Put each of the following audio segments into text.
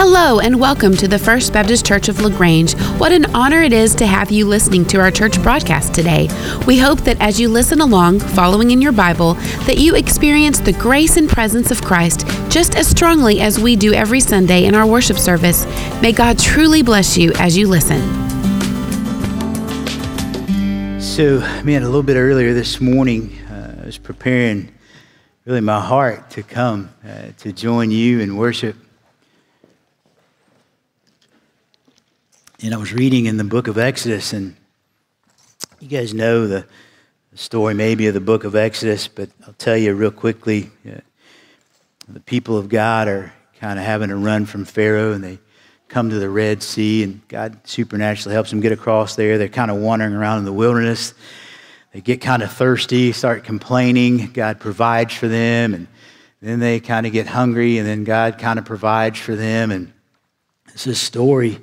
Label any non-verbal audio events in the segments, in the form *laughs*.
Hello, and welcome to the First Baptist Church of LaGrange. What an honor it is to have you listening to our church broadcast today. We hope that as you listen along, following in your Bible, that you experience the grace and presence of Christ just as strongly as we do every Sunday in our worship service. May God truly bless you as you listen. So, man, a little bit earlier this morning, uh, I was preparing really my heart to come uh, to join you in worship. And I was reading in the book of Exodus, and you guys know the, story maybe of the book of Exodus, but I'll tell you real quickly. Uh, the people of God are kind of having to run from Pharaoh, and they come to the Red Sea, and God supernaturally helps them get across there. They're kind of wandering around in the wilderness. They get kind of thirsty, start complaining. God provides for them, and then they kind of get hungry, and then God kind of provides for them. And it's a story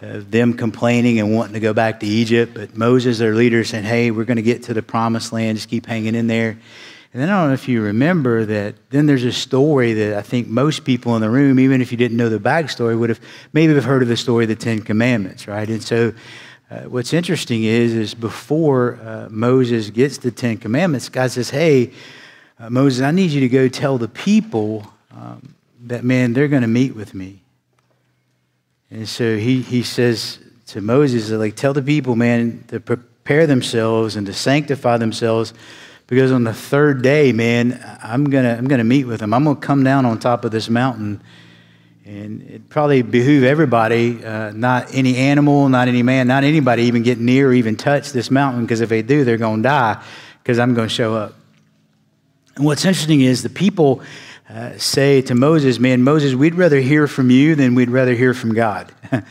of them complaining and wanting to go back to Egypt. But Moses, their leader, said, Hey, we're going to get to the promised land. Just keep hanging in there. And then I don't know if you remember that then there's a story that I think most people in the room, even if you didn't know the backstory, would have maybe have heard of the story of the Ten Commandments, right? And so uh, what's interesting is, is before uh, Moses gets the Ten Commandments, God says, Hey, uh, Moses, I need you to go tell the people um, that, man, they're going to meet with me. And so he, he says to Moses, like, tell the people, man, to prepare themselves and to sanctify themselves because on the third day, man, I'm going to I'm gonna meet with them. I'm going to come down on top of this mountain. And it probably behoove everybody, uh, not any animal, not any man, not anybody even get near or even touch this mountain because if they do, they're going to die because I'm going to show up. And what's interesting is the people uh, say to Moses, Man, Moses, we'd rather hear from you than we'd rather hear from God. *laughs*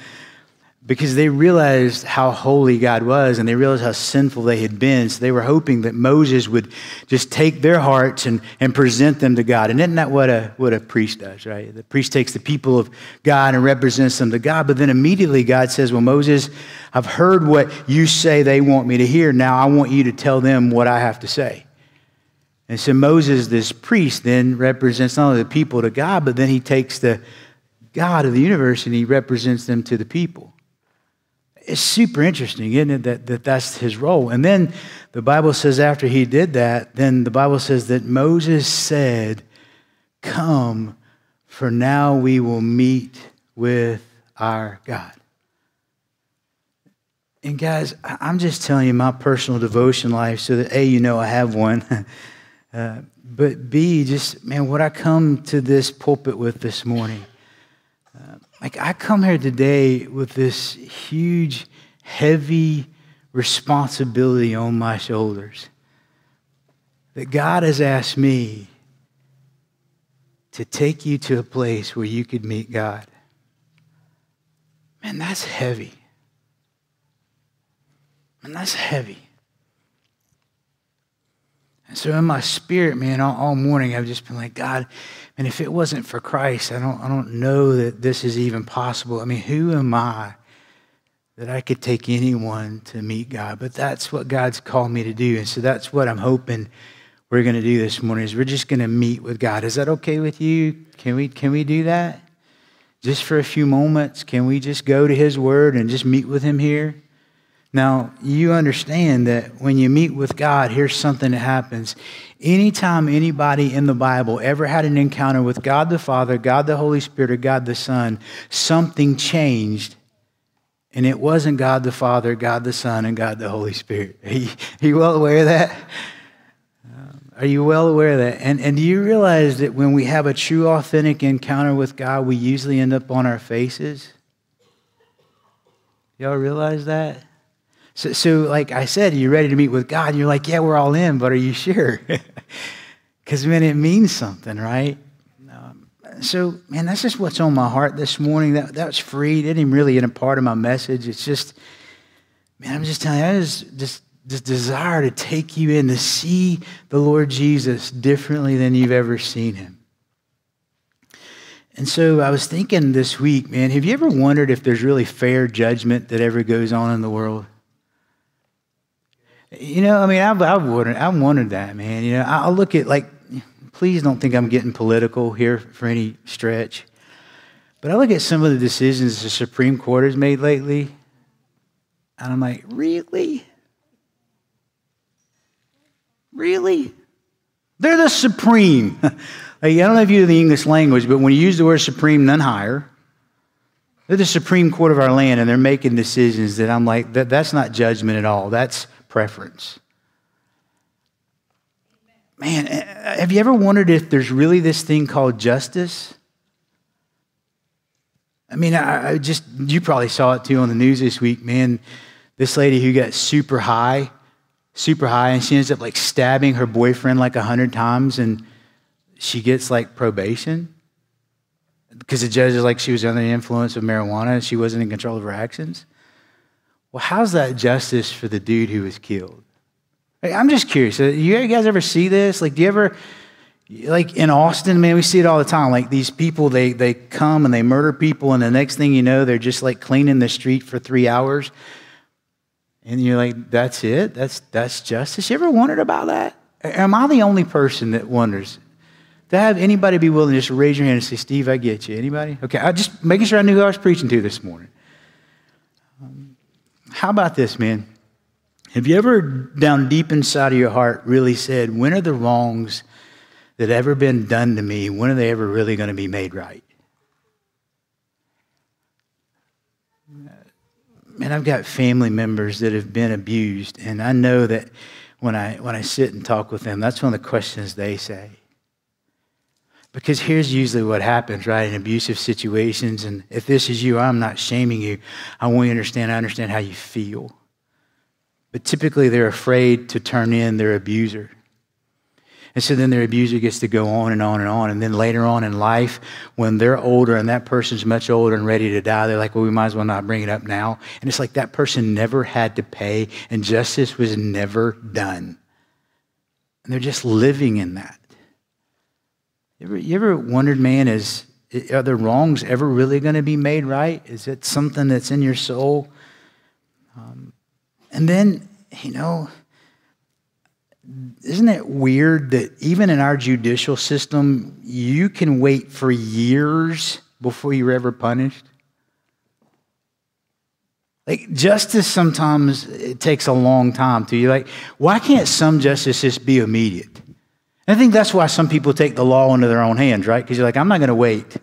because they realized how holy God was and they realized how sinful they had been. So they were hoping that Moses would just take their hearts and, and present them to God. And isn't that what a, what a priest does, right? The priest takes the people of God and represents them to God. But then immediately God says, Well, Moses, I've heard what you say they want me to hear. Now I want you to tell them what I have to say. And so Moses, this priest, then represents not only the people to God, but then he takes the God of the universe and he represents them to the people. It's super interesting, isn't it, that, that that's his role. And then the Bible says after he did that, then the Bible says that Moses said, Come, for now we will meet with our God. And guys, I'm just telling you my personal devotion life so that A, you know I have one. *laughs* Uh, but B, just, man, what I come to this pulpit with this morning, uh, like I come here today with this huge, heavy responsibility on my shoulders. That God has asked me to take you to a place where you could meet God. Man, that's heavy. Man, that's heavy. And so in my spirit, man, all, all, morning I've just been like, God, and if it wasn't for Christ, I don't, I don't know that this is even possible. I mean, who am I that I could take anyone to meet God? But that's what God's called me to do. And so that's what I'm hoping we're going to do this morning is we're just going to meet with God. Is that okay with you? Can we, can we do that? Just for a few moments, can we just go to his word and just meet with him here? Now, you understand that when you meet with God, here's something that happens. Anytime anybody in the Bible ever had an encounter with God the Father, God the Holy Spirit, or God the Son, something changed. And it wasn't God the Father, God the Son, and God the Holy Spirit. *laughs* Are you, are you well aware of that? Are you well aware of that? And, and do you realize that when we have a true, authentic encounter with God, we usually end up on our faces? Y'all realize that? So, so, like I said, you're ready to meet with God. You're like, yeah, we're all in, but are you sure? *laughs* Because, man, it means something, right? Um, so, man, that's just what's on my heart this morning. That, that was free. It didn't really get a part of my message. It's just, man, I'm just telling you, I just, just this desire to take you in to see the Lord Jesus differently than you've ever seen him. And so I was thinking this week, man, have you ever wondered if there's really fair judgment that ever goes on in the world? You know, I mean, I've, I've wondered, I've wondered that, man. You know, I'll look at like, please don't think I'm getting political here for any stretch. But I look at some of the decisions the Supreme Court has made lately, and I'm like, really? Really? They're the supreme. *laughs* I don't know if you know the English language, but when you use the word supreme, none higher. They're the Supreme Court of our land, and they're making decisions that I'm like, that, that's not judgment at all. That's preference. Man, eh, have you ever wondered if there's really this thing called justice? I mean, I, just, you probably saw it too on the news this week, man. This lady who got super high, super high, and she ends up like stabbing her boyfriend like a hundred times, and she gets like probation because the judge is like she was under the influence of marijuana and she wasn't in control of her actions. Well, how's that justice for the dude who was killed? I'm just curious. Uh, you guys ever see this? Like, do you ever, like in Austin, man, we see it all the time. Like these people, they, they come and they murder people, and the next thing you know, they're just like cleaning the street for three hours. And you're like, that's it? That's, that's justice? You ever wondered about that? Am I the only person that wonders? To have anybody be willing to just raise your hand and say, Steve, I get you. Anybody? Okay, I just making sure I knew who I was preaching to this morning. Um, how about this, man? Have you ever, down deep inside of your heart, really said, when are the wrongs that ever been done to me, when are they ever really going to be made right? Man, I've got family members that have been abused, and I know that when I, when I sit and talk with them, that's one of the questions they say. Because here's usually what happens, right, in abusive situations. And if this is you, I'm not shaming you. I want you to understand, I understand how you feel. But typically, they're afraid to turn in their abuser. And so then their abuser gets to go on and on and on. And then later on in life, when they're older and that person's much older and ready to die, they're like, well, we might as well not bring it up now. And it's like that person never had to pay and justice was never done. And they're just living in that. You ever, you ever wondered, man, is, are the wrongs ever really going to be made right? Is it something that's in your soul? Um, and then, you know, isn't it weird that even in our judicial system, you can wait for years before you're ever punished? Like justice sometimes it takes a long time to you. Like, why can't some justice just be immediate? I think that's why some people take the law into their own hands, right? Because you're like, I'm not going to wait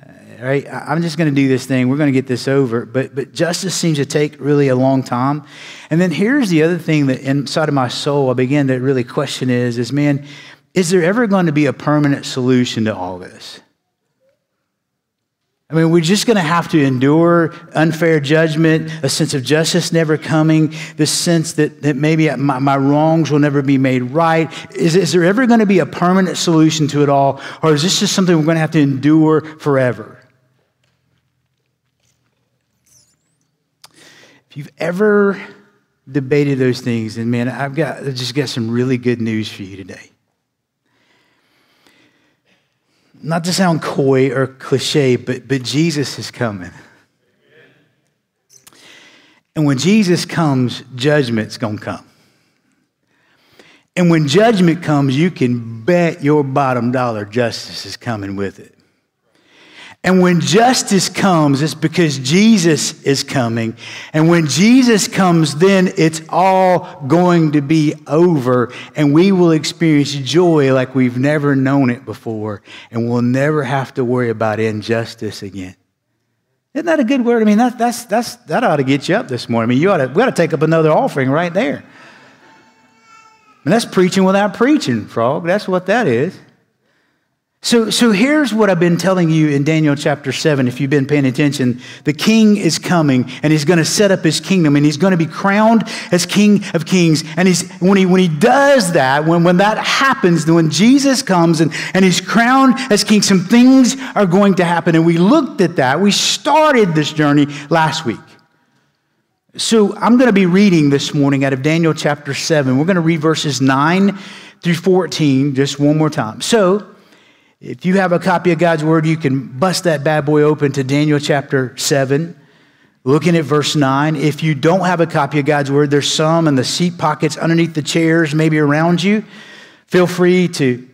uh, right? I'm just going to do this thing. We're going to get this over. But, but justice seems to take really a long time. And then here's the other thing that inside of my soul I begin to really question is, is man, is there ever going to be a permanent solution to all this? I mean, we're just going to have to endure unfair judgment, a sense of justice never coming, this sense that, that maybe my, my wrongs will never be made right. Is, is there ever going to be a permanent solution to it all? Or is this just something we're going to have to endure forever? If you've ever debated those things, then man, I've got I just got some really good news for you today. Not to sound coy or cliche, but, but Jesus is coming. And when Jesus comes, judgment's going to come. And when judgment comes, you can bet your bottom dollar justice is coming with it. And when justice comes, it's because Jesus is coming. And when Jesus comes, then it's all going to be over. And we will experience joy like we've never known it before. And we'll never have to worry about injustice again. Isn't that a good word? I mean, that, that's, that's, that ought to get you up this morning. I mean, you ought to, we ought to take up another offering right there. And that's preaching without preaching, frog. That's what that is. So, so here's what I've been telling you in Daniel chapter 7, if you've been paying attention. The king is coming and he's going to set up his kingdom and he's going to be crowned as king of kings. And he's, when, he, when he does that, when, when that happens, when Jesus comes and, and he's crowned as king, some things are going to happen. And we looked at that. We started this journey last week. So I'm going to be reading this morning out of Daniel chapter 7. We're going to read verses 9 through 14 just one more time. So, if you have a copy of God's Word, you can bust that bad boy open to Daniel chapter 7, looking at verse 9. If you don't have a copy of God's Word, there's some in the seat pockets underneath the chairs, maybe around you. Feel free to,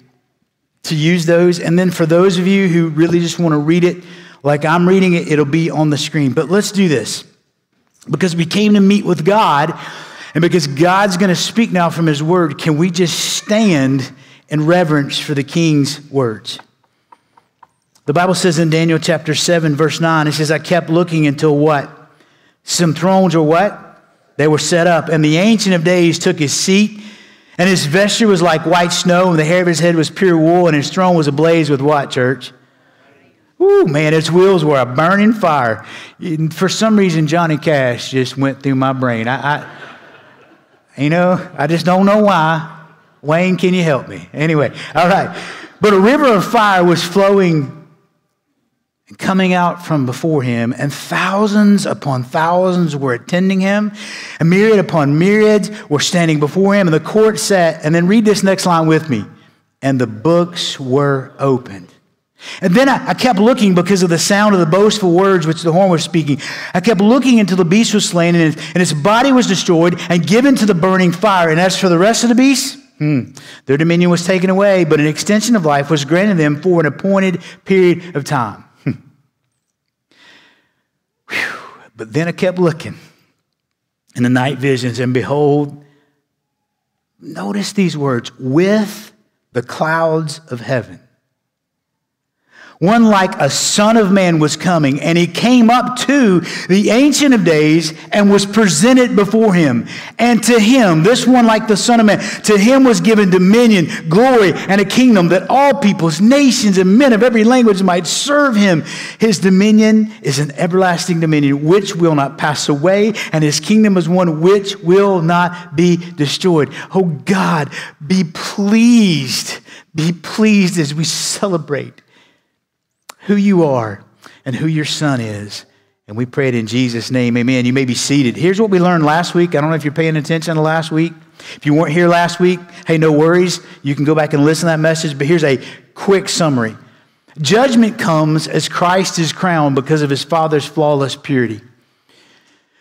to use those. And then for those of you who really just want to read it like I'm reading it, it'll be on the screen. But let's do this. Because we came to meet with God, and because God's going to speak now from His Word, can we just stand in reverence for the King's words? The Bible says in Daniel chapter 7, verse 9, it says, I kept looking until what? Some thrones or what? They were set up, and the Ancient of Days took his seat, and his vesture was like white snow, and the hair of his head was pure wool, and his throne was ablaze with what, church? Ooh, man, its wheels were a burning fire. For some reason, Johnny Cash just went through my brain. I, I you know, I just don't know why. Wayne, can you help me? Anyway, all right. But a river of fire was flowing and coming out from before him, and thousands upon thousands were attending him, and myriad upon myriads were standing before him, and the court sat. And then read this next line with me. And the books were opened. And then I, I, kept looking because of the sound of the boastful words which the horn was speaking. I kept looking until the beast was slain, and, and its body was destroyed and given to the burning fire. And as for the rest of the beasts, hmm, their dominion was taken away, but an extension of life was granted them for an appointed period of time. But then I kept looking in the night visions, and behold, notice these words with the clouds of heaven. One like a son of man was coming, and he came up to the Ancient of Days and was presented before him. And to him, this one like the Son of Man, to him was given dominion, glory, and a kingdom that all peoples, nations, and men of every language might serve him. His dominion is an everlasting dominion which will not pass away, and his kingdom is one which will not be destroyed. Oh God, be pleased, be pleased as we celebrate who you are and who your son is. And we pray it in Jesus' name. Amen. You may be seated. Here's what we learned last week. I don't know if you're paying attention to last week. If you weren't here last week, hey, no worries. You can go back and listen to that message. But here's a quick summary Judgment comes as Christ is crowned because of his Father's flawless purity.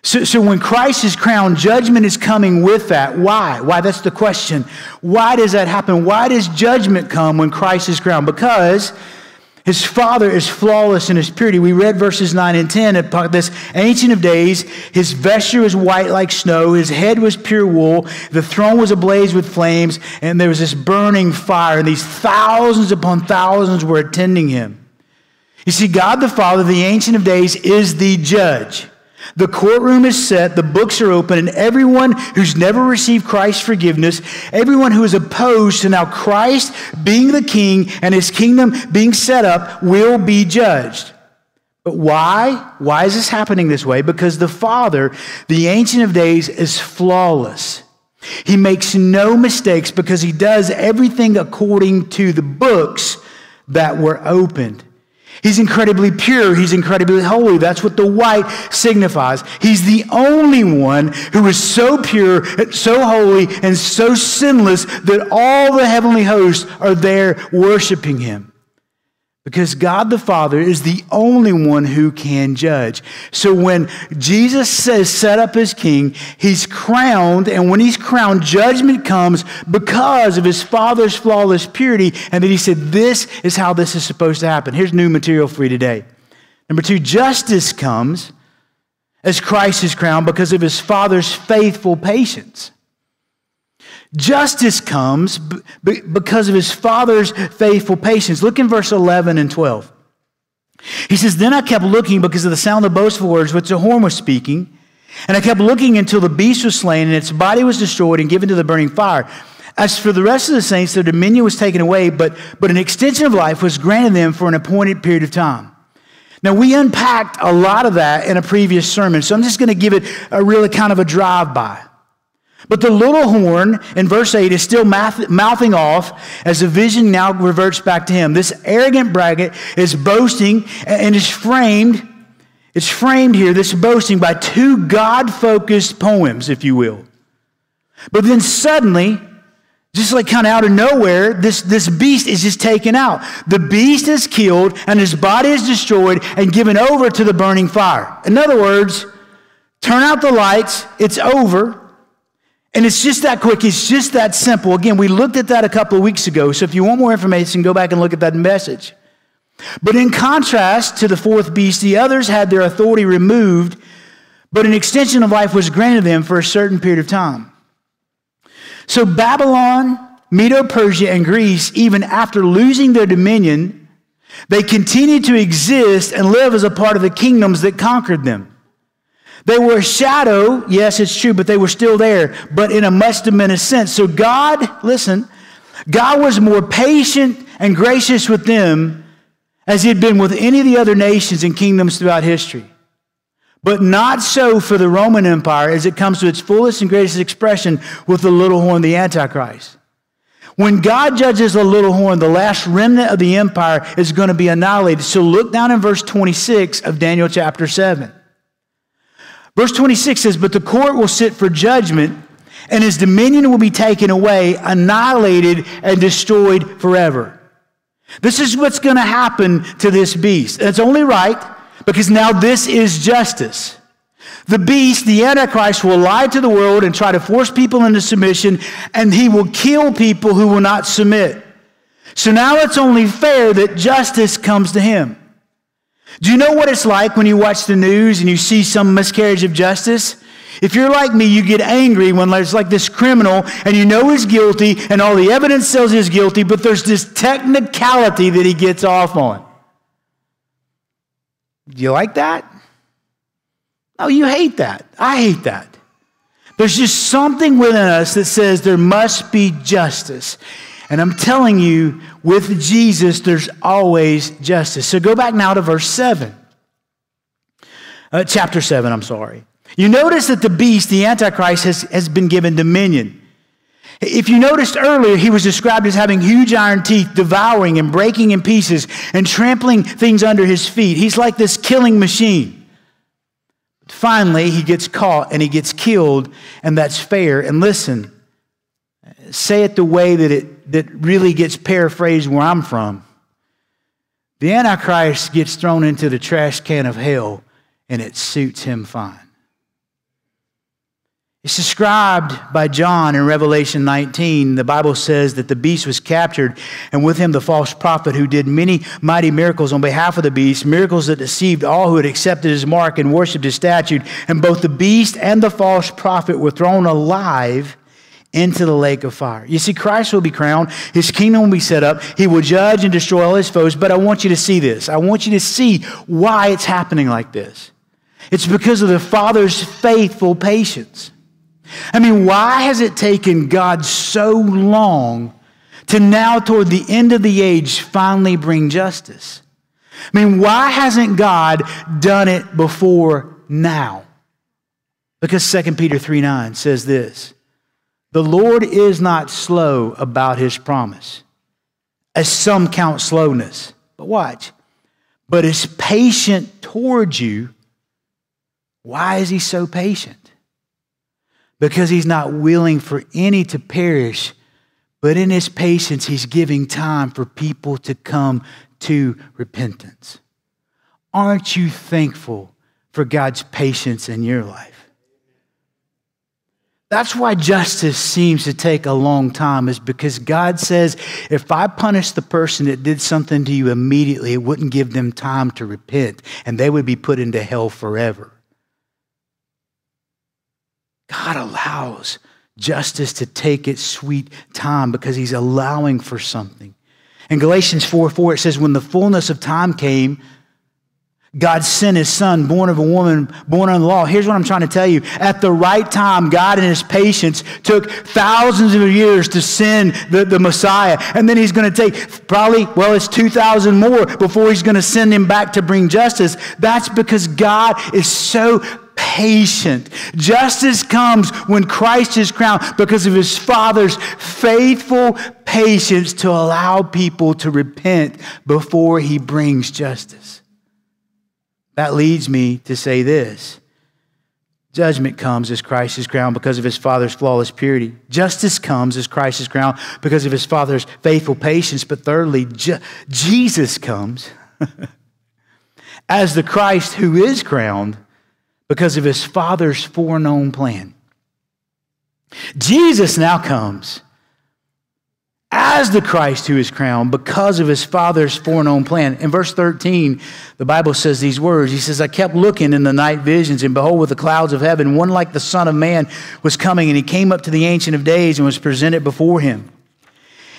So, so when Christ is crowned, judgment is coming with that. Why? Why? That's the question. Why does that happen? Why does judgment come when Christ is crowned? Because his father is flawless in his purity. We read verses 9 and 10 about this ancient of days. His vesture was white like snow. His head was pure wool. The throne was ablaze with flames. And there was this burning fire. And these thousands upon thousands were attending him. You see, God the Father, the ancient of days, is the judge. The courtroom is set, the books are open, and everyone who's never received Christ's forgiveness, everyone who is opposed to now Christ being the king and his kingdom being set up, will be judged. But why? Why is this happening this way? Because the Father, the Ancient of Days, is flawless. He makes no mistakes because he does everything according to the books that were opened. He's incredibly pure. He's incredibly holy. That's what the white signifies. He's the only one who is so pure, so holy, and so sinless that all the heavenly hosts are there worshiping him. Because God the Father is the only one who can judge. So when Jesus says, set up as king, he's crowned, and when he's crowned, judgment comes because of his Father's flawless purity. And then he said, this is how this is supposed to happen. Here's new material for you today. Number two, justice comes as Christ is crowned because of his Father's faithful patience. Justice comes because of his father's faithful patience. Look in verse 11 and 12. He says, Then I kept looking because of the sound of boastful words which the horn was speaking. And I kept looking until the beast was slain and its body was destroyed and given to the burning fire. As for the rest of the saints, their dominion was taken away, but, but an extension of life was granted them for an appointed period of time. Now, we unpacked a lot of that in a previous sermon, so I'm just going to give it a really kind of a drive by. But the little horn in verse 8 is still mouthing off as the vision now reverts back to him. This arrogant braggart is boasting and is framed, it's framed here, this boasting by two God focused poems, if you will. But then suddenly, just like kind of out of nowhere, this, this beast is just taken out. The beast is killed and his body is destroyed and given over to the burning fire. In other words, turn out the lights, it's over. And it's just that quick. It's just that simple. Again, we looked at that a couple of weeks ago. So if you want more information, go back and look at that message. But in contrast to the fourth beast, the others had their authority removed, but an extension of life was granted them for a certain period of time. So Babylon, Medo Persia, and Greece, even after losing their dominion, they continued to exist and live as a part of the kingdoms that conquered them. They were a shadow, yes, it's true, but they were still there, but in a much diminished sense. So God, listen, God was more patient and gracious with them as he had been with any of the other nations and kingdoms throughout history. But not so for the Roman Empire as it comes to its fullest and greatest expression with the little horn, the Antichrist. When God judges the little horn, the last remnant of the empire is going to be annihilated. So look down in verse 26 of Daniel chapter 7. Verse 26 says, But the court will sit for judgment, and his dominion will be taken away, annihilated, and destroyed forever. This is what's going to happen to this beast. It's only right because now this is justice. The beast, the Antichrist, will lie to the world and try to force people into submission, and he will kill people who will not submit. So now it's only fair that justice comes to him. Do you know what it's like when you watch the news and you see some miscarriage of justice? If you're like me, you get angry when there's like this criminal and you know he's guilty and all the evidence says he's guilty, but there's this technicality that he gets off on. Do you like that? Oh, you hate that. I hate that. There's just something within us that says there must be justice. And I'm telling you, with Jesus, there's always justice. So go back now to verse 7. Uh, chapter 7, I'm sorry. You notice that the beast, the Antichrist, has, has been given dominion. If you noticed earlier, he was described as having huge iron teeth, devouring and breaking in pieces and trampling things under his feet. He's like this killing machine. Finally, he gets caught and he gets killed, and that's fair. And listen, say it the way that it that really gets paraphrased where I'm from. The Antichrist gets thrown into the trash can of hell, and it suits him fine. It's described by John in Revelation 19. The Bible says that the beast was captured, and with him the false prophet who did many mighty miracles on behalf of the beast, miracles that deceived all who had accepted his mark and worshiped his statue. And both the beast and the false prophet were thrown alive into the lake of fire. You see, Christ will be crowned, his kingdom will be set up, he will judge and destroy all his foes. But I want you to see this. I want you to see why it's happening like this. It's because of the Father's faithful patience. I mean, why has it taken God so long to now, toward the end of the age, finally bring justice? I mean, why hasn't God done it before now? Because 2 Peter 3 9 says this The Lord is not slow about his promise, as some count slowness. But watch, but is patient towards you. Why is he so patient? because he's not willing for any to perish, but in his patience, he's giving time for people to come to repentance. Aren't you thankful for God's patience in your life? That's why justice seems to take a long time, is because God says, if I punish the person that did something to you immediately, it wouldn't give them time to repent, and they would be put into hell forever. God allows justice to take its sweet time because he's allowing for something. In Galatians 4 4, it says, When the fullness of time came, God sent his son, born of a woman, born under the law. Here's what I'm trying to tell you. At the right time, God in his patience took thousands of years to send the, the Messiah. And then he's going to take probably, well, it's 2,000 more before he's going to send him back to bring justice. That's because God is so patient. Justice comes when Christ is crowned because of his Father's faithful patience to allow people to repent before he brings justice. That leads me to say this. Judgment comes as Christ is crowned because of his Father's flawless purity. Justice comes as Christ is crowned because of his Father's faithful patience. But thirdly, Je- Jesus comes *laughs* as the Christ who is crowned because of his Father's foreknown plan. Jesus now comes as the Christ who is crowned because of his Father's foreknown plan. In verse 13, the Bible says these words He says, I kept looking in the night visions, and behold, with the clouds of heaven, one like the Son of Man was coming, and he came up to the Ancient of Days and was presented before him.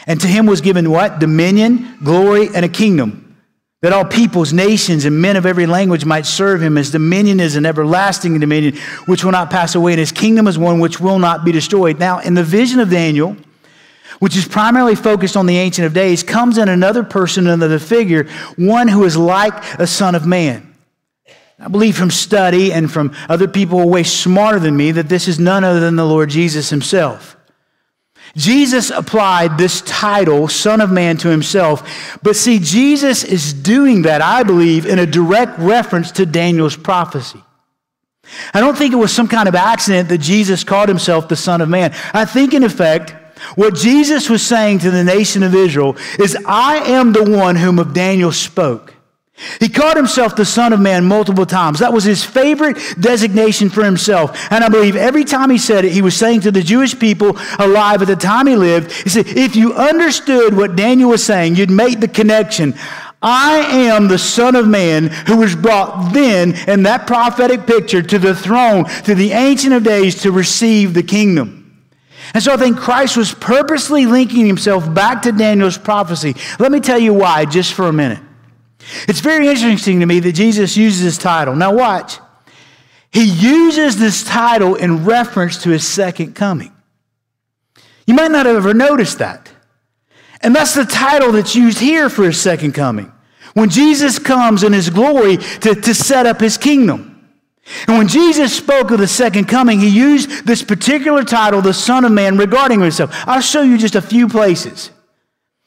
And to him was given what? Dominion, glory, and a kingdom that all peoples, nations, and men of every language might serve him. His dominion is an everlasting dominion which will not pass away, and his kingdom is one which will not be destroyed. Now, in the vision of Daniel, which is primarily focused on the Ancient of Days, comes in another person, another figure, one who is like a Son of Man. I believe from study and from other people way smarter than me that this is none other than the Lord Jesus himself. Jesus applied this title, Son of Man, to himself. But see, Jesus is doing that, I believe, in a direct reference to Daniel's prophecy. I don't think it was some kind of accident that Jesus called himself the Son of Man. I think, in effect, what Jesus was saying to the nation of Israel is, I am the one whom of Daniel spoke. He called himself the Son of Man multiple times. That was his favorite designation for himself. And I believe every time he said it, he was saying to the Jewish people alive at the time he lived, he said, if you understood what Daniel was saying, you'd make the connection. I am the Son of Man who was brought then in that prophetic picture to the throne, to the Ancient of Days to receive the kingdom. And so I think Christ was purposely linking himself back to Daniel's prophecy. Let me tell you why, just for a minute. It's very interesting to me that Jesus uses this title. Now, watch. He uses this title in reference to his second coming. You might not have ever noticed that. And that's the title that's used here for his second coming. When Jesus comes in his glory to, to set up his kingdom. And when Jesus spoke of the second coming, he used this particular title, the Son of Man, regarding himself. I'll show you just a few places.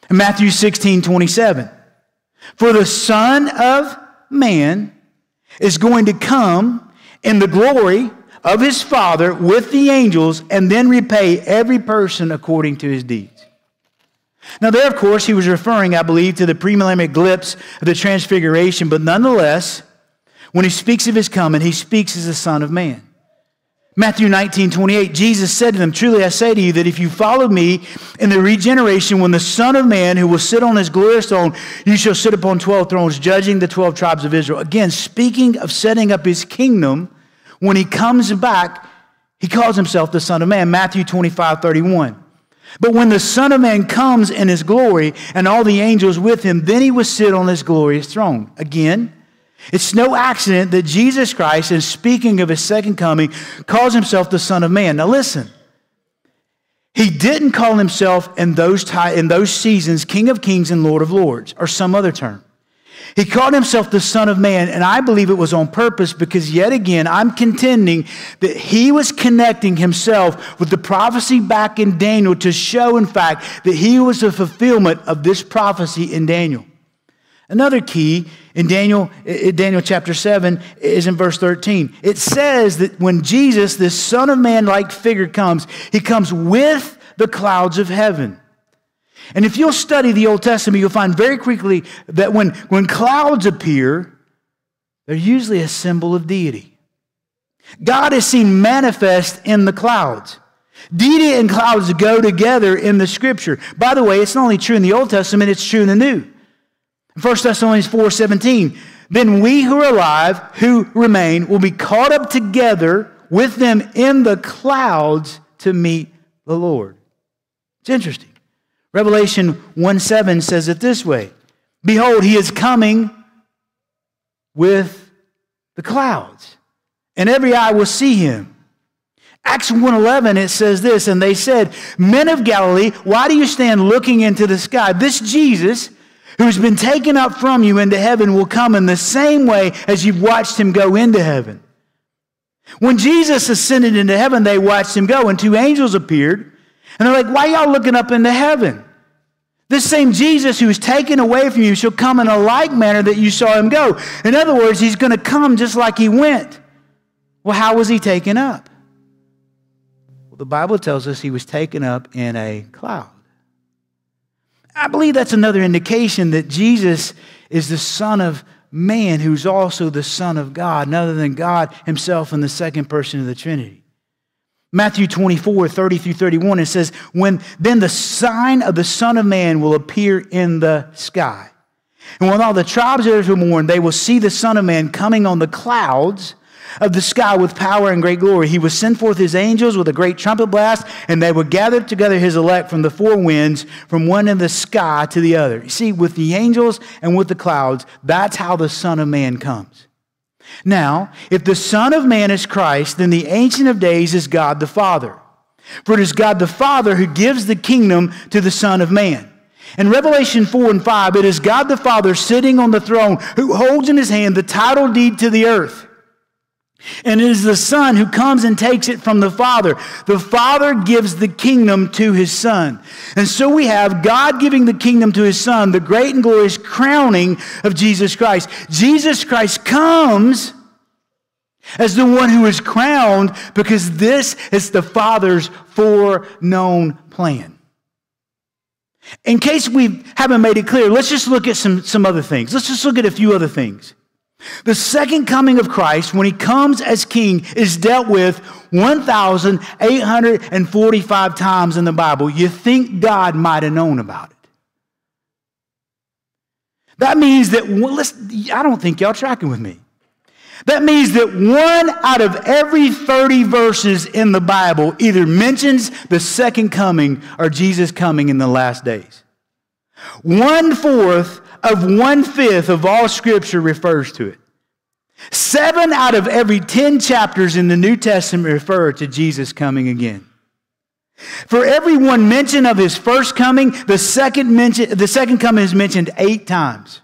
In Matthew 16, 27. For the Son of Man is going to come in the glory of his Father with the angels and then repay every person according to his deeds. Now, there, of course, he was referring, I believe, to the premillennial glimpse of the transfiguration, but nonetheless, when he speaks of his coming, he speaks as the Son of Man. Matthew 19, 28, Jesus said to them, Truly I say to you that if you follow me in the regeneration, when the Son of Man who will sit on his glorious throne, you shall sit upon 12 thrones, judging the 12 tribes of Israel. Again, speaking of setting up his kingdom, when he comes back, he calls himself the Son of Man. Matthew 25, 31. But when the Son of Man comes in his glory and all the angels with him, then he will sit on his glorious throne. Again, it's no accident that Jesus Christ, in speaking of his second coming, calls himself the Son of Man. Now, listen. He didn't call himself in those, in those seasons King of Kings and Lord of Lords or some other term. He called himself the Son of Man, and I believe it was on purpose because, yet again, I'm contending that he was connecting himself with the prophecy back in Daniel to show, in fact, that he was the fulfillment of this prophecy in Daniel. Another key in Daniel, in Daniel chapter 7 is in verse 13. It says that when Jesus, this Son of Man like figure, comes, he comes with the clouds of heaven. And if you'll study the Old Testament, you'll find very quickly that when, when clouds appear, they're usually a symbol of deity. God is seen manifest in the clouds. Deity and clouds go together in the scripture. By the way, it's not only true in the Old Testament, it's true in the New. 1 Thessalonians 4 17. Then we who are alive, who remain, will be caught up together with them in the clouds to meet the Lord. It's interesting. Revelation 1 7 says it this way Behold, he is coming with the clouds, and every eye will see him. Acts 1:11 it says this and they said men of Galilee why do you stand looking into the sky this Jesus who's been taken up from you into heaven will come in the same way as you've watched him go into heaven. When Jesus ascended into heaven, they watched him go, and two angels appeared. And they're like, Why y'all looking up into heaven? This same Jesus who was taken away from you shall come in a like manner that you saw him go. In other words, he's going to come just like he went. Well, how was he taken up? Well, the Bible tells us he was taken up in a cloud. I believe that's another indication that Jesus is the Son of man who's also the Son of God, other than God himself in the second person of the Trinity. Matthew 24, 30 through 31, it says, When then the sign of the Son of Man will appear in the sky. And when all the tribes of Israel mourn, they will see the Son of Man coming on the clouds of the sky with power and great glory. He would send forth his angels with a great trumpet blast, and they would gather together his elect from the four winds, from one in the sky to the other. You see, with the angels and with the clouds, that's how the Son of Man comes. Now, if the Son of Man is Christ, then the Ancient of Days is God the Father. For it is God the Father who gives the kingdom to the Son of Man. In Revelation 4 and 5, it is God the Father sitting on the throne who holds in his hand the title deed to the earth. And it is the Son who comes and takes it from the Father. The Father gives the kingdom to his Son. And so we have God giving the kingdom to his Son, the great and glorious crowning of Jesus Christ. Jesus Christ comes as the one who is crowned because this is the Father's foreknown plan. In case we haven't made it clear, let's just look at some, some other things. Let's just look at a few other things. The second coming of Christ, when he comes as king, is dealt with 1,845 times in the Bible. You think God might have known about it. That means that, I don't think y'all tracking with me. That means that one out of every 30 verses in the Bible either mentions the second coming or Jesus coming in the last days. One fourth of one fifth of all Scripture refers to it. Seven out of every 10 chapters in the New Testament refer to Jesus coming again. For every one mention of his first coming, the second, mention, the second coming is mentioned eight times.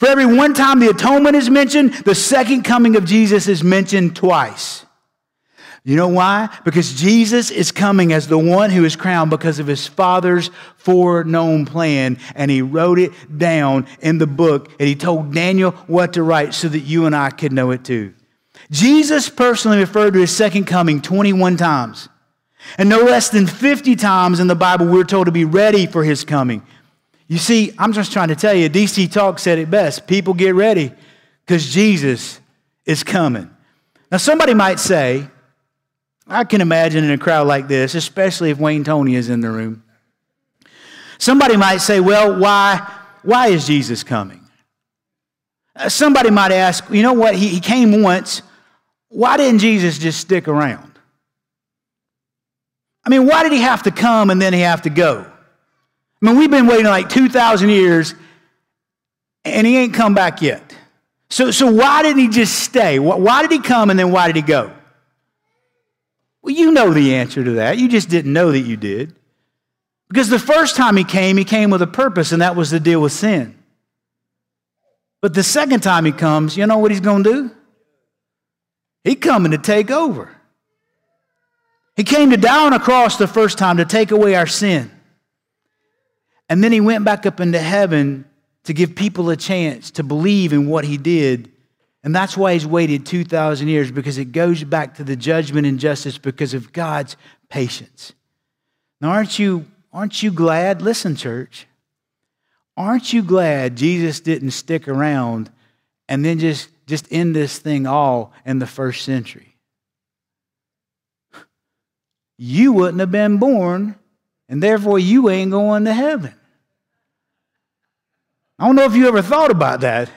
For every one time the atonement is mentioned, the second coming of Jesus is mentioned twice. You know why? Because Jesus is coming as the one who is crowned because of his Father's foreknown plan, and he wrote it down in the book, and he told Daniel what to write so that you and I could know it too. Jesus personally referred to his second coming 21 times. And no less than 50 times in the Bible, we're told to be ready for his coming. You see, I'm just trying to tell you, DC Talk said it best. People get ready because Jesus is coming. Now, somebody might say, I can imagine in a crowd like this, especially if Wayne Tony is in the room. Somebody might say, well, why, why is Jesus coming? Uh, somebody might ask, you know what, he, he came once. Why didn't Jesus just stick around? I mean, why did he have to come and then he have to go? I mean, we've been waiting like 2,000 years and he ain't come back yet. So, so why didn't he just stay? Why did he come and then why did he go? Well, you know the answer to that. You just didn't know that you did. Because the first time he came, he came with a purpose, and that was to deal with sin. But the second time he comes, you know what he's going to do? He's coming to take over. He came to die on a cross the first time to take away our sin. And then he went back up into heaven to give people a chance to believe in what he did and that's why he's waited 2,000 years, because it goes back to the judgment and justice because of God's patience. Now, aren't you, aren't you glad? Listen, church. Aren't you glad Jesus didn't stick around and then just, just end this thing all in the first century? You wouldn't have been born, and therefore you ain't going to heaven. I don't know if you ever thought about that.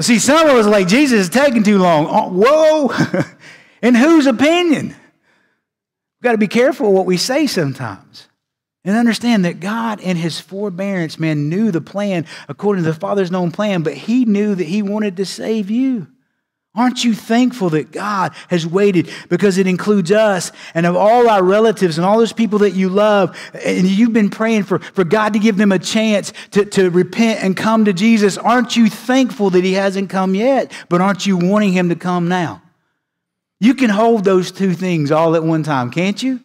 See, some of us like, Jesus is taking too long. Oh, whoa! *laughs* In whose opinion? We've got to be careful what we say sometimes. And understand that God, in his forbearance, man, knew the plan according to the Father's known plan, but he knew that he wanted to save you. Aren't you thankful that God has waited because it includes us and of all our relatives and all those people that you love? And you've been praying for, for God to give them a chance to, to repent and come to Jesus. Aren't you thankful that He hasn't come yet? But aren't you wanting Him to come now? You can hold those two things all at one time, can't you?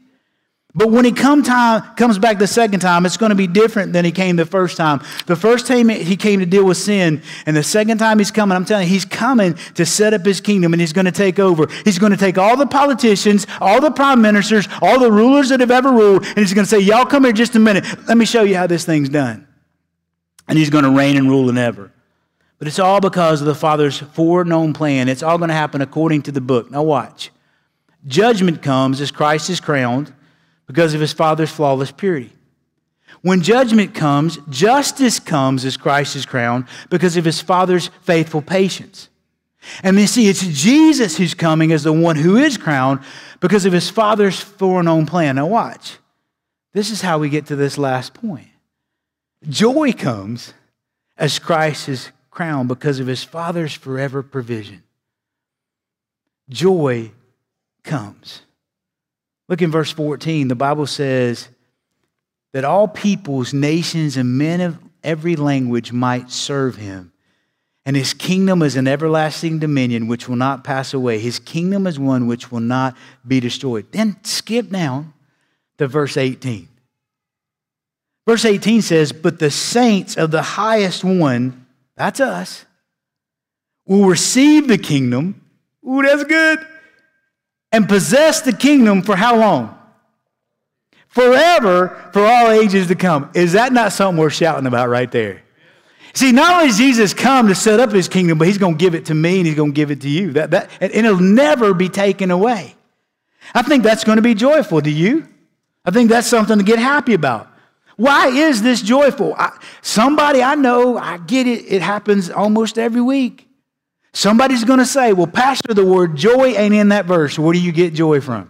But when he come time, comes back the second time, it's going to be different than he came the first time. The first time he came to deal with sin, and the second time he's coming, I'm telling you, he's coming to set up his kingdom and he's going to take over. He's going to take all the politicians, all the prime ministers, all the rulers that have ever ruled, and he's going to say, Y'all come here just a minute. Let me show you how this thing's done. And he's going to reign and rule and ever. But it's all because of the Father's foreknown plan. It's all going to happen according to the book. Now, watch. judgment comes as Christ is crowned because of his Father's flawless purity. When judgment comes, justice comes as Christ is crowned because of his Father's faithful patience. And you see, it's Jesus who's coming as the one who is crowned because of his Father's foreknown plan. Now, watch. This is how we get to this last point. Joy comes as Christ is crowned because of his Father's forever provision. Joy comes. Look in verse 14. The Bible says that all peoples, nations, and men of every language might serve him. And his kingdom is an everlasting dominion which will not pass away. His kingdom is one which will not be destroyed. Then skip down to verse 18. Verse 18 says, But the saints of the highest one, that's us, will receive the kingdom. Ooh, that's good and possess the kingdom for how long? Forever, for all ages to come. Is that not something we're shouting about right there? See, not only Jesus come to set up his kingdom, but he's going to give it to me and he's going to give it to you. That, that, and it'll never be taken away. I think that's going to be joyful. Do you? I think that's something to get happy about. Why is this joyful? I, somebody I know, I get it, it happens almost every week. Somebody's going to say, well, Pastor, the word joy ain't in that verse. Where do you get joy from?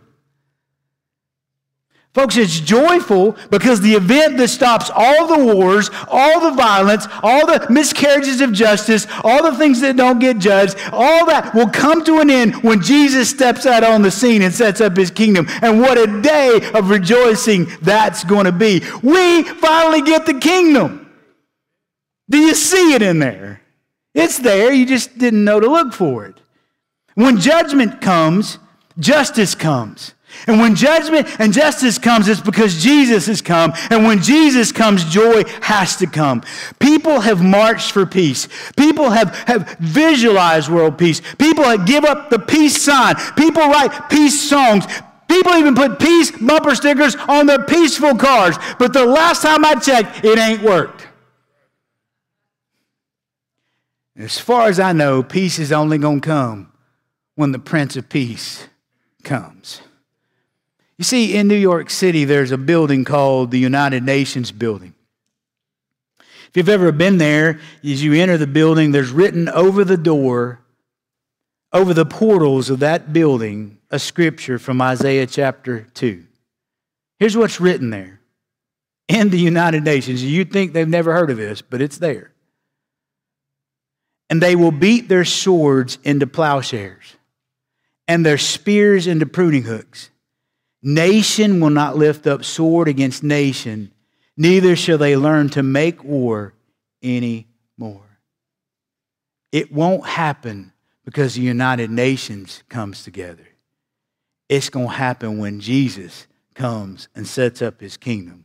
Folks, it's joyful because the event that stops all the wars, all the violence, all the miscarriages of justice, all the things that don't get judged, all that will come to an end when Jesus steps out on the scene and sets up his kingdom. And what a day of rejoicing that's going to be. We finally get the kingdom. Do you see it in there? It's there, you just didn't know to look for it. When judgment comes, justice comes. And when judgment and justice comes, it's because Jesus has come. And when Jesus comes, joy has to come. People have marched for peace. People have, have visualized world peace. People have give up the peace sign. People write peace songs. People even put peace bumper stickers on their peaceful cars. But the last time I checked, it ain't worked. As far as I know, peace is only going to come when the Prince of Peace comes. You see, in New York City, there's a building called the United Nations Building. If you've ever been there, as you enter the building, there's written over the door, over the portals of that building, a scripture from Isaiah chapter 2. Here's what's written there in the United Nations. You'd think they've never heard of this, but it's there and they will beat their swords into plowshares and their spears into pruning hooks. Nation will not lift up sword against nation, neither shall they learn to make war any more. It won't happen because the United Nations comes together. It's going to happen when Jesus comes and sets up his kingdom.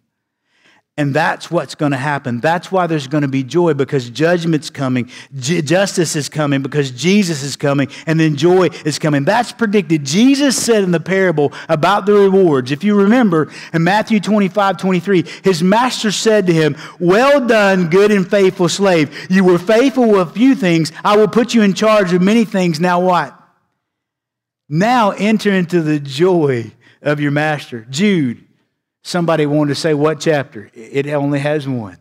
And that's what's going to happen. That's why there's going to be joy because judgment's coming, J- justice is coming because Jesus is coming, and then joy is coming. That's predicted. Jesus said in the parable about the rewards, if you remember in Matthew 25, 23, his master said to him, Well done, good and faithful slave. You were faithful with a few things. I will put you in charge of many things. Now what? Now enter into the joy of your master. Jude Somebody wanted to say what chapter? It only has one.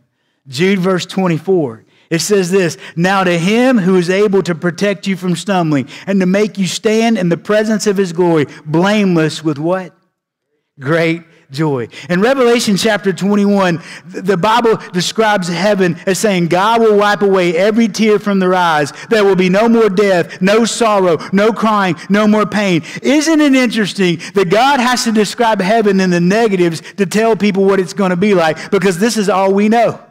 Jude, verse 24. It says this Now to him who is able to protect you from stumbling and to make you stand in the presence of his glory, blameless with what? Great joy. In Revelation chapter 21, the Bible describes heaven as saying, God will wipe away every tear from their eyes. There will be no more death, no sorrow, no crying, no more pain. Isn't it interesting that God has to describe heaven in the negatives to tell people what it's going to be like? Because this is all we know.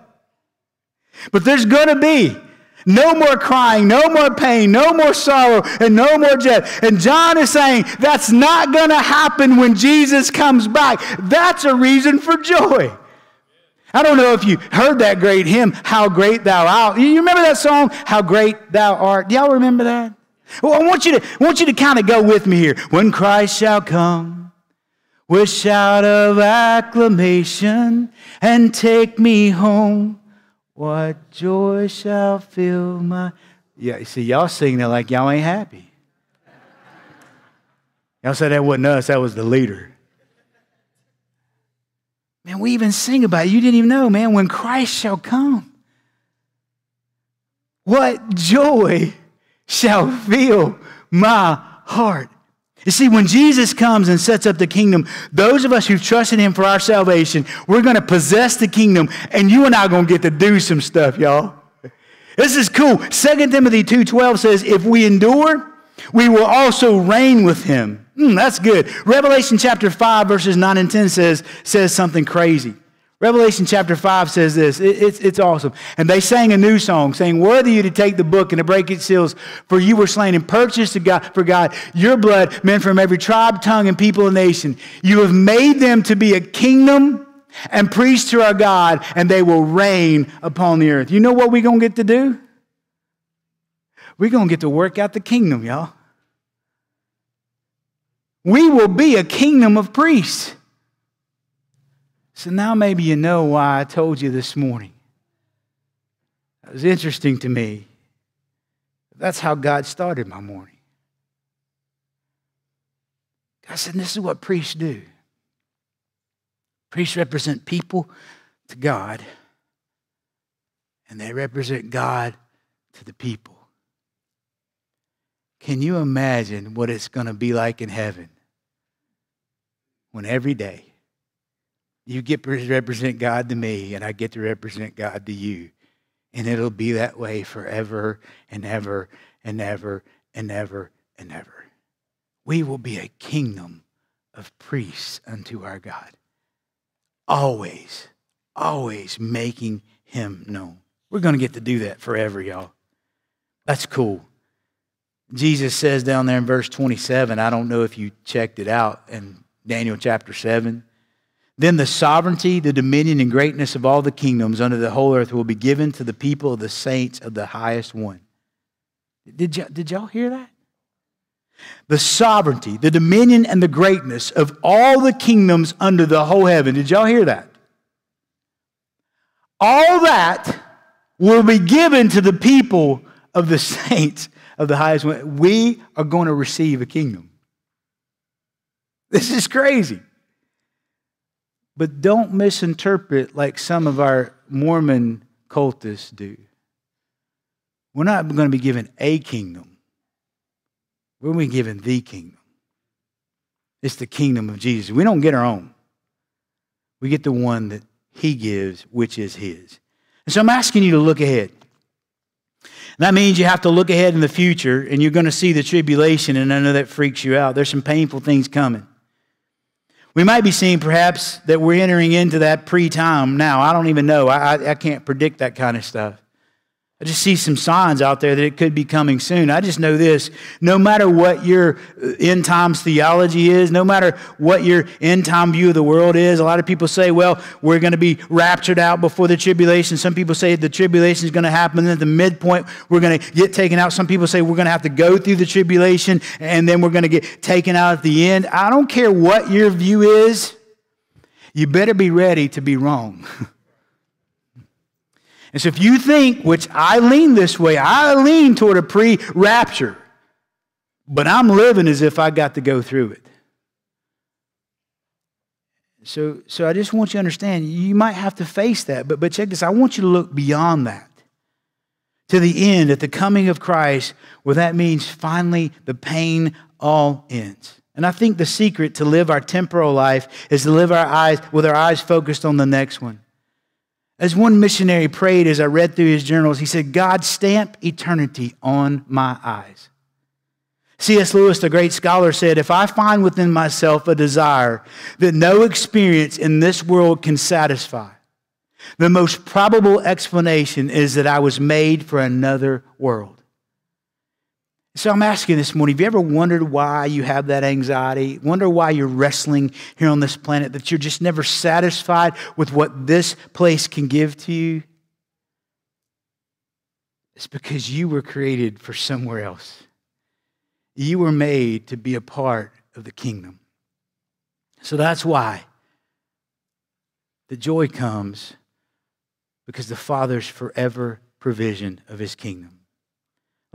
But there's going to be no more crying, no more pain, no more sorrow, and no more death. And John is saying that's not going to happen when Jesus comes back. That's a reason for joy. I don't know if you heard that great hymn, How Great Thou Art. You remember that song, How Great Thou Art? Do y'all remember that? Well, I want you to, want you to kind of go with me here. When Christ shall come with shout of acclamation and take me home what joy shall fill my. Yeah, you see, y'all singing it like y'all ain't happy. Y'all said that wasn't us, that was the leader. Man, we even sing about it. You didn't even know, man, when Christ shall come. What joy shall fill my heart. You see, when Jesus comes and sets up the kingdom, those of us who've trusted him for our salvation, we're going to possess the kingdom, and you and I are going to get to do some stuff, y'all. This is cool. 2 Timothy 2.12 says, if we endure, we will also reign with him. Mm, that's good. Revelation chapter 5, verses 9 and 10 says, says something crazy. Revelation chapter 5 says this. It, it's, it's awesome. And they sang a new song saying, Worthy you to take the book and to break its seals, for you were slain and purchased God, for God your blood, men from every tribe, tongue, and people and nation. You have made them to be a kingdom and priests to our God, and they will reign upon the earth. You know what we're going to get to do? We're going to get to work out the kingdom, y'all. We will be a kingdom of priests. So now maybe you know why I told you this morning. It was interesting to me. That's how God started my morning. God said, This is what priests do. Priests represent people to God, and they represent God to the people. Can you imagine what it's going to be like in heaven when every day you get to represent God to me, and I get to represent God to you. And it'll be that way forever and ever and ever and ever and ever. We will be a kingdom of priests unto our God. Always, always making him known. We're going to get to do that forever, y'all. That's cool. Jesus says down there in verse 27, I don't know if you checked it out in Daniel chapter 7. Then the sovereignty, the dominion, and greatness of all the kingdoms under the whole earth will be given to the people of the saints of the highest one. Did, y- did y'all hear that? The sovereignty, the dominion, and the greatness of all the kingdoms under the whole heaven. Did y'all hear that? All that will be given to the people of the *laughs* saints of the highest one. We are going to receive a kingdom. This is crazy. But don't misinterpret like some of our Mormon cultists do. We're not going to be given a kingdom, we're going to be given the kingdom. It's the kingdom of Jesus. We don't get our own, we get the one that He gives, which is His. And so I'm asking you to look ahead. That means you have to look ahead in the future and you're going to see the tribulation, and I know that freaks you out. There's some painful things coming. We might be seeing perhaps that we're entering into that pre time now. I don't even know. I, I, I, can't predict that kind of stuff. I just see some signs out there that it could be coming soon. I just know this no matter what your uh, end times theology is, no matter what your end time view of the world is, a lot of people say, well, we're going to be raptured out before the tribulation. Some people say the tribulation is going to happen. At the midpoint, we're going to get taken out. Some people say we're going to have to go through the tribulation and then we're going to get taken out at the end. I don't care what your view is, you better be ready to be wrong. *laughs* And so if you think, which I lean this way, I lean toward a pre rapture, but I'm living as if I got to go through it. So, so I just want you to understand, you might have to face that, but, but check this. I want you to look beyond that to the end, at the coming of Christ, where that means finally the pain all ends. And I think the secret to live our temporal life is to live our eyes with our eyes focused on the next one. As one missionary prayed as I read through his journals, he said, God, stamp eternity on my eyes. C.S. Lewis, the great scholar, said, If I find within myself a desire that no experience in this world can satisfy, the most probable explanation is that I was made for another world. So I'm asking this morning, have you ever wondered why you have that anxiety? Wonder why you're wrestling here on this planet, that you're just never satisfied with what this place can give to you? It's because you were created for somewhere else. You were made to be a part of the kingdom. So that's why the joy comes because the Father's forever provision of his kingdom.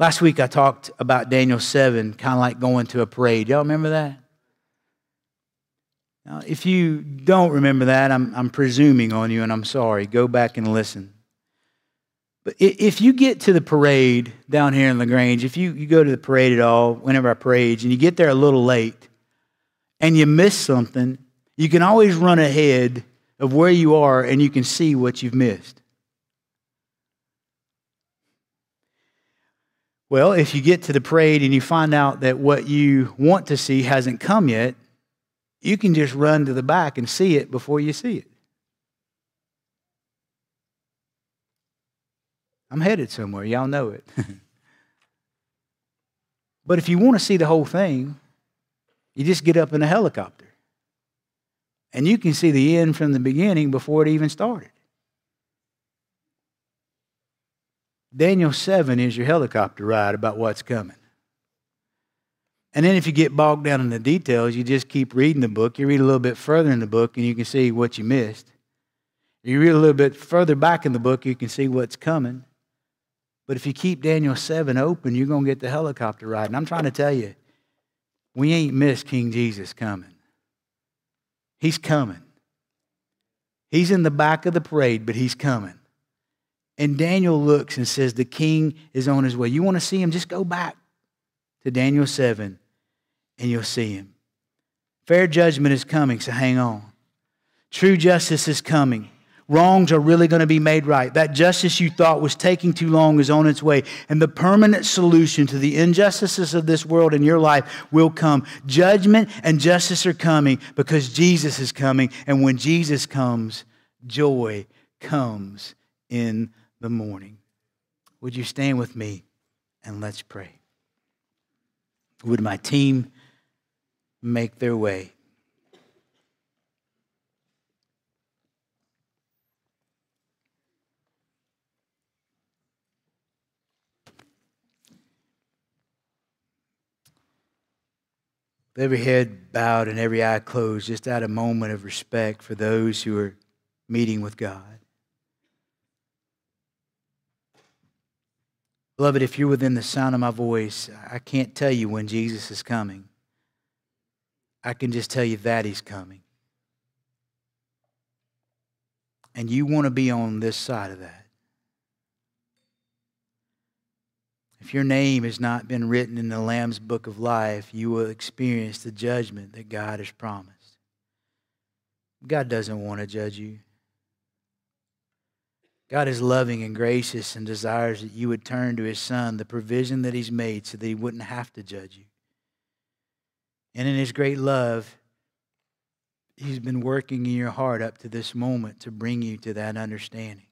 Last week I talked about Daniel 7, kind of like going to a parade. Y'all remember that? Now, if you don't remember that, I'm, I'm presuming on you and I'm sorry. Go back and listen. But if you get to the parade down here in LaGrange, if you, you go to the parade at all, whenever I parade, and you get there a little late and you miss something, you can always run ahead of where you are and you can see what you've missed. Well, if you get to the parade and you find out that what you want to see hasn't come yet, you can just run to the back and see it before you see it. I'm headed somewhere. Y'all know it. *laughs* but if you want to see the whole thing, you just get up in a helicopter. And you can see the end from the beginning before it even started. Daniel 7 is your helicopter ride about what's coming. And then if you get bogged down in the details, you just keep reading the book. You read a little bit further in the book and you can see what you missed. You read a little bit further back in the book, you can see what's coming. But if you keep Daniel 7 open, you're going to get the helicopter ride. And I'm trying to tell you, we ain't missed King Jesus coming. He's coming. He's in the back of the parade, but he's coming. And Daniel looks and says, The king is on his way. You want to see him? Just go back to Daniel 7 and you'll see him. Fair judgment is coming, so hang on. True justice is coming. Wrongs are really going to be made right. That justice you thought was taking too long is on its way. And the permanent solution to the injustices of this world in your life will come. Judgment and justice are coming because Jesus is coming. And when Jesus comes, joy comes in the morning. Would you stand with me and let's pray? Would my team make their way? Every head bowed and every eye closed, just out a moment of respect for those who are meeting with God. Beloved, if you're within the sound of my voice, I can't tell you when Jesus is coming. I can just tell you that he's coming. And you want to be on this side of that. If your name has not been written in the Lamb's book of life, you will experience the judgment that God has promised. God doesn't want to judge you. God is loving and gracious and desires that you would turn to His Son, the provision that He's made so that He wouldn't have to judge you. And in His great love, He's been working in your heart up to this moment to bring you to that understanding.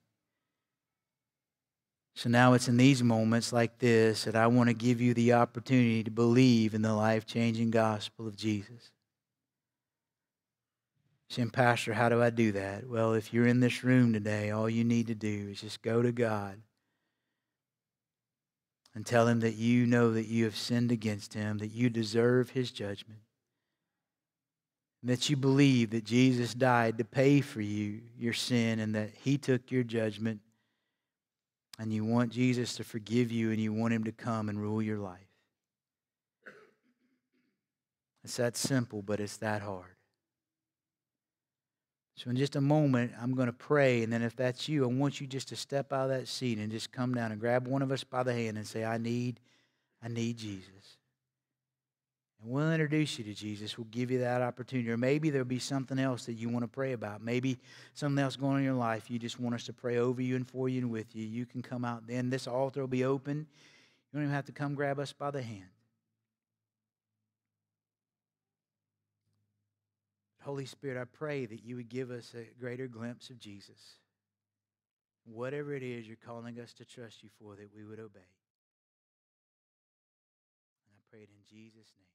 So now it's in these moments like this that I want to give you the opportunity to believe in the life changing gospel of Jesus. Saying, Pastor, how do I do that? Well, if you're in this room today, all you need to do is just go to God and tell Him that you know that you have sinned against Him, that you deserve His judgment, and that you believe that Jesus died to pay for you your sin and that He took your judgment, and you want Jesus to forgive you and you want Him to come and rule your life. It's that simple, but it's that hard. So, in just a moment, I'm going to pray. And then, if that's you, I want you just to step out of that seat and just come down and grab one of us by the hand and say, I need, I need Jesus. And we'll introduce you to Jesus. We'll give you that opportunity. Or maybe there'll be something else that you want to pray about. Maybe something else going on in your life. You just want us to pray over you and for you and with you. You can come out then. This altar will be open. You don't even have to come grab us by the hand. Holy Spirit, I pray that you would give us a greater glimpse of Jesus. Whatever it is you're calling us to trust you for, that we would obey. And I pray it in Jesus' name.